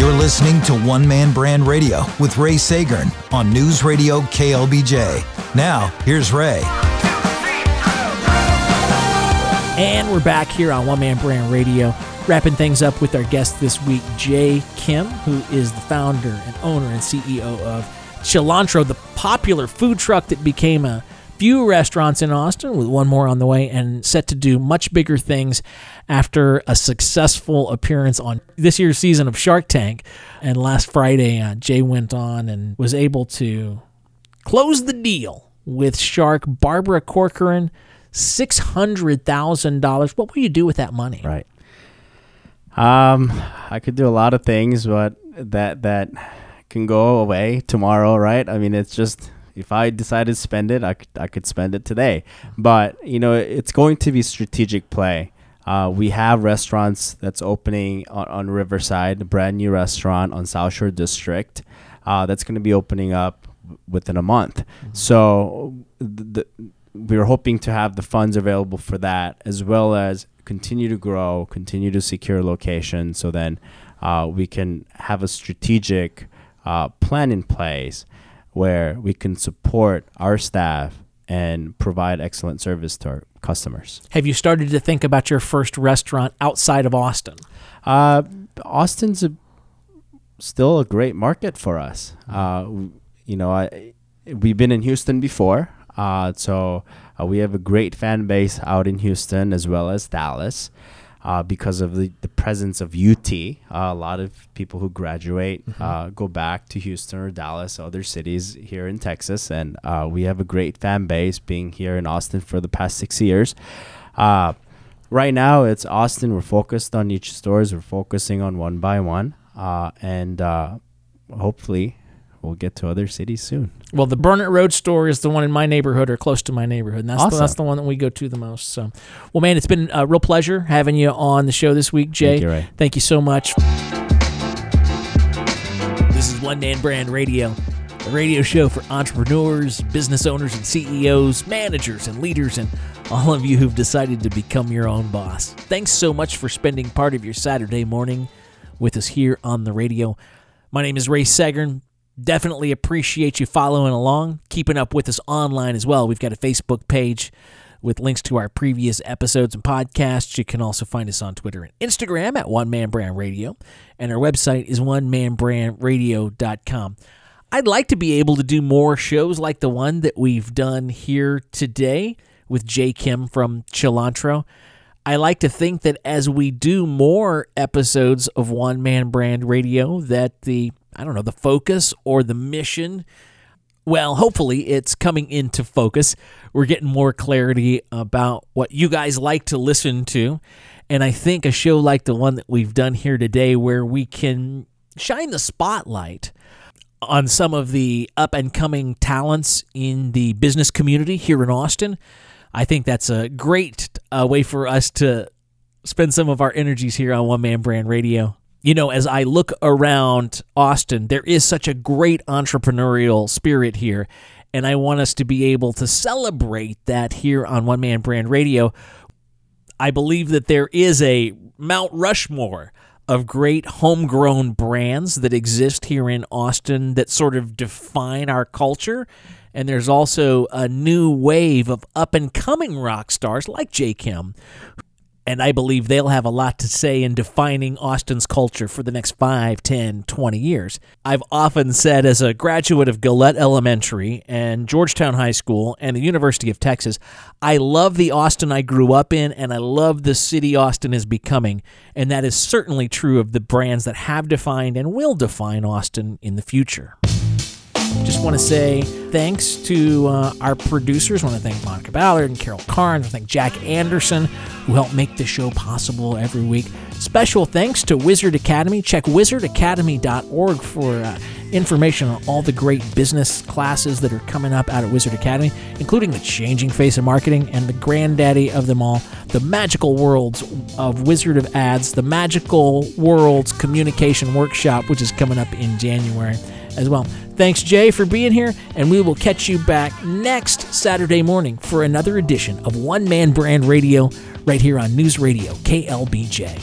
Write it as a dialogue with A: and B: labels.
A: listening to One Man Brand Radio with Ray Seggern on News Radio KLBJ. Now, here's Ray.
B: And we're back here on One Man Brand Radio, wrapping things up with our guest this week, Jay Kim, who is the founder and owner and CEO of Chi'Lantro, the popular food truck that became a few restaurants in Austin, with one more on the way, and set to do much bigger things after a successful appearance on this year's season of Shark Tank. And last Friday, uh, Jay went on and was able to close the deal with Shark Barbara Corcoran. Six hundred thousand dollars. What will you do with that money?
C: Right. Um, I could do a lot of things, but that that can go away tomorrow, right? I mean, it's just if I decided to spend it, I could, I could spend it today. But, you know, it's going to be strategic play. Uh, we have restaurants that's opening on, on Riverside, a brand new restaurant on South Shore District uh, that's going to be opening up within a month. Mm-hmm. So the, we're hoping to have the funds available for that as well as continue to grow, continue to secure locations so then uh, we can have a strategic uh, plan in place where we can support our staff and provide excellent service to our customers.
B: Have you started to think about your first restaurant outside of Austin?
C: Uh, Austin's a, still a great market for us. Uh, you know, I, we've been in Houston before, uh, so uh, we have a great fan base out in Houston as well as Dallas uh, because of the, the presence of UT. Uh, a lot of people who graduate mm-hmm. uh, go back to Houston or Dallas, other cities here in Texas, and uh, we have a great fan base being here in Austin for the past six years. Uh, right now, it's Austin. We're focused on each stores. We're focusing on one by one, uh, and hopefully we'll get to other cities soon.
B: Well, the Burnett Road store is the one in my neighborhood or close to my neighborhood. And that's, awesome. the, that's the one that we go to the most. So, well, man, it's been a real pleasure having you on the show this week, Jay.
C: Thank you, Ray.
B: Thank you so much. This is One Man Brand Radio, a radio show for entrepreneurs, business owners, and CEOs, managers, and leaders, and all of you who've decided to become your own boss. Thanks so much for spending part of your Saturday morning with us here on the radio. My name is Ray Seggern. Definitely appreciate you following along, keeping up with us online as well. We've got a Facebook page with links to our previous episodes and podcasts. You can also find us on Twitter and Instagram at One Man Brand Radio, and our website is onemanbrandradio.com. I'd like to be able to do more shows like the one that we've done here today with Jay Kim from Chi'Lantro. I like to think that as we do more episodes of One Man Brand Radio, that the I don't know, the focus or the mission. Well, hopefully it's coming into focus. We're getting more clarity about what you guys like to listen to. And I think a show like the one that we've done here today, where we can shine the spotlight on some of the up and coming talents in the business community here in Austin, I think that's a great uh, way for us to spend some of our energies here on One Man Brand Radio you know, as I look around Austin, there is such a great entrepreneurial spirit here. And I want us to be able to celebrate that here on One Man Brand Radio. I believe that there is a Mount Rushmore of great homegrown brands that exist here in Austin that sort of define our culture. And there's also a new wave of up and coming rock stars like Jay Kim and I believe they'll have a lot to say in defining Austin's culture for the next 5, 10, 20 years. I've often said, as a graduate of Gullett Elementary and Georgetown High School and the University of Texas, I love the Austin I grew up in and I love the city Austin is becoming. And that is certainly true of the brands that have defined and will define Austin in the future. Just want to say thanks to uh, our producers. I want to thank Monica Ballard and Carol Carnes. I thank Jack Anderson, who helped make the show possible every week. Special thanks to Wizard Academy. Check wizardacademy.org for uh, information on all the great business classes that are coming up out at Wizard Academy, including the changing face of marketing and the granddaddy of them all, the magical worlds of Wizard of Ads, the magical worlds communication workshop, which is coming up in January as well. Thanks, Jay, for being here, and we will catch you back next Saturday morning for another edition of One Man Brand Radio right here on News Radio KLBJ.